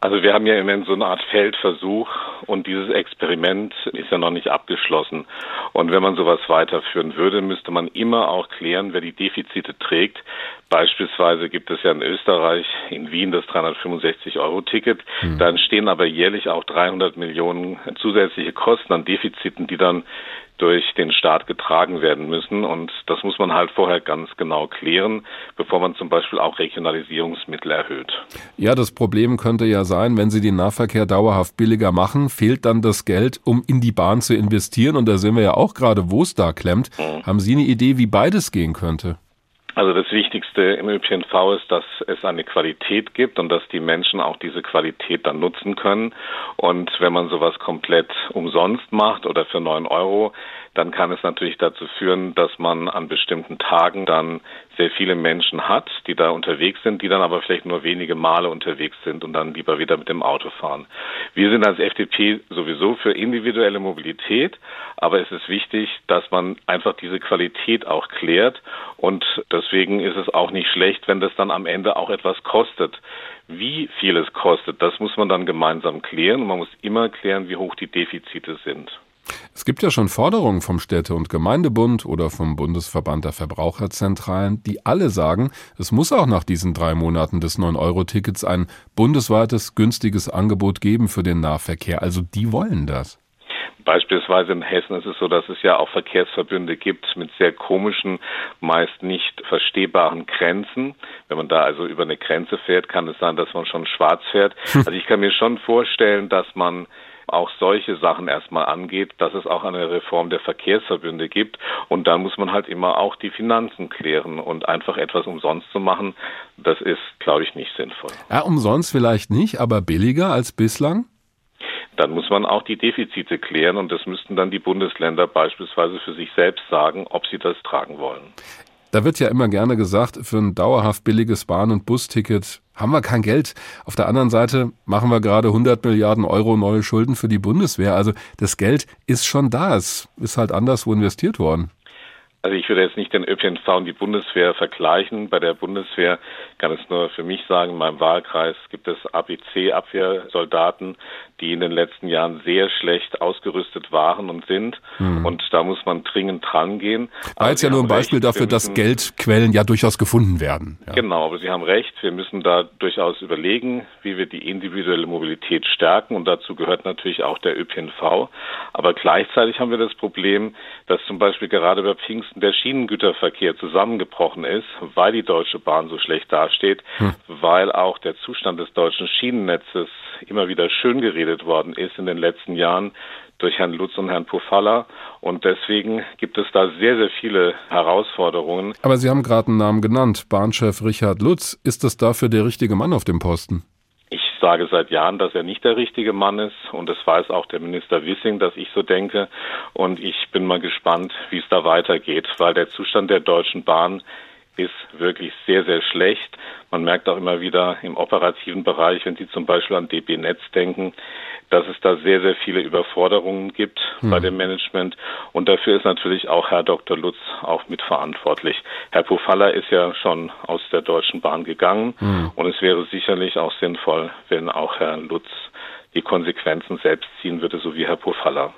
Also wir haben ja im Moment so eine Art Feldversuch und dieses Experiment ist ja noch nicht abgeschlossen. Und wenn man sowas weiterführen würde, müsste man immer auch klären, wer die Defizite trägt. Beispielsweise gibt es ja in Österreich, in Wien das 365-Euro-Ticket. Mhm. Da entstehen aber jährlich auch 300 Millionen zusätzliche Kosten an Defiziten, die dann durch den Staat getragen werden müssen. Und das muss man halt vorher ganz genau klären, bevor man zum Beispiel auch Regionalisierungsmittel erhöht. Ja, das Problem könnte ja sein, wenn Sie den Nahverkehr dauerhaft billiger machen, fehlt dann das Geld, um in die Bahn zu investieren. Und da sehen wir ja auch gerade, wo es da klemmt. Mhm. Haben Sie eine Idee, wie beides gehen könnte? Also das Wichtigste im ÖPNV ist, dass es eine Qualität gibt und dass die Menschen auch diese Qualität dann nutzen können. Und wenn man sowas komplett umsonst macht oder für neun Euro, dann kann es natürlich dazu führen, dass man an bestimmten Tagen dann sehr viele Menschen hat, die da unterwegs sind, die dann aber vielleicht nur wenige Male unterwegs sind und dann lieber wieder mit dem Auto fahren. Wir sind als FDP sowieso für individuelle Mobilität, aber es ist wichtig, dass man einfach diese Qualität auch klärt und deswegen ist es auch nicht schlecht, wenn das dann am Ende auch etwas kostet. Wie viel es kostet, das muss man dann gemeinsam klären und man muss immer klären, wie hoch die Defizite sind. Es gibt ja schon Forderungen vom Städte- und Gemeindebund oder vom Bundesverband der Verbraucherzentralen, die alle sagen, es muss auch nach diesen drei Monaten des 9-Euro-Tickets ein bundesweites günstiges Angebot geben für den Nahverkehr. Also die wollen das. Beispielsweise in Hessen ist es so, dass es ja auch Verkehrsverbünde gibt mit sehr komischen, meist nicht verstehbaren Grenzen. Wenn man da also über eine Grenze fährt, kann es sein, dass man schon schwarz fährt. Also ich kann mir schon vorstellen, dass man auch solche Sachen erstmal angeht, dass es auch eine Reform der Verkehrsverbünde gibt. Und dann muss man halt immer auch die Finanzen klären und einfach etwas umsonst zu machen, das ist, glaube ich, nicht sinnvoll. Ja, umsonst vielleicht nicht, aber billiger als bislang? Dann muss man auch die Defizite klären und das müssten dann die Bundesländer beispielsweise für sich selbst sagen, ob sie das tragen wollen. Da wird ja immer gerne gesagt, für ein dauerhaft billiges Bahn- und Busticket haben wir kein Geld. Auf der anderen Seite machen wir gerade 100 Milliarden Euro neue Schulden für die Bundeswehr. Also das Geld ist schon da. Es ist halt anderswo investiert worden. Also ich würde jetzt nicht den ÖPNV und die Bundeswehr vergleichen. Bei der Bundeswehr kann es nur für mich sagen, in meinem Wahlkreis gibt es APC-Abwehrsoldaten, die in den letzten Jahren sehr schlecht ausgerüstet waren und sind. Hm. Und da muss man dringend dran gehen. War jetzt ja nur ein Beispiel recht, dafür, dass Geldquellen ja durchaus gefunden werden. Ja. Genau, aber Sie haben recht. Wir müssen da durchaus überlegen, wie wir die individuelle Mobilität stärken. Und dazu gehört natürlich auch der ÖPNV. Aber gleichzeitig haben wir das Problem, dass zum Beispiel gerade bei Pfingsten der Schienengüterverkehr zusammengebrochen ist, weil die Deutsche Bahn so schlecht dasteht, hm. weil auch der Zustand des deutschen Schienennetzes immer wieder schön geredet worden ist in den letzten Jahren durch Herrn Lutz und Herrn Pofalla. Und deswegen gibt es da sehr, sehr viele Herausforderungen. Aber Sie haben gerade einen Namen genannt, Bahnchef Richard Lutz. Ist das dafür der richtige Mann auf dem Posten? Ich sage seit Jahren, dass er nicht der richtige Mann ist. Und das weiß auch der Minister Wissing, dass ich so denke. Und ich bin mal gespannt, wie es da weitergeht, weil der Zustand der Deutschen Bahn ist wirklich sehr, sehr schlecht. Man merkt auch immer wieder im operativen Bereich, wenn Sie zum Beispiel an DB Netz denken, dass es da sehr, sehr viele Überforderungen gibt hm. bei dem Management. Und dafür ist natürlich auch Herr Dr. Lutz auch mitverantwortlich. Herr Pofalla ist ja schon aus der Deutschen Bahn gegangen. Hm. Und es wäre sicherlich auch sinnvoll, wenn auch Herr Lutz die Konsequenzen selbst ziehen würde, so wie Herr Pofalla.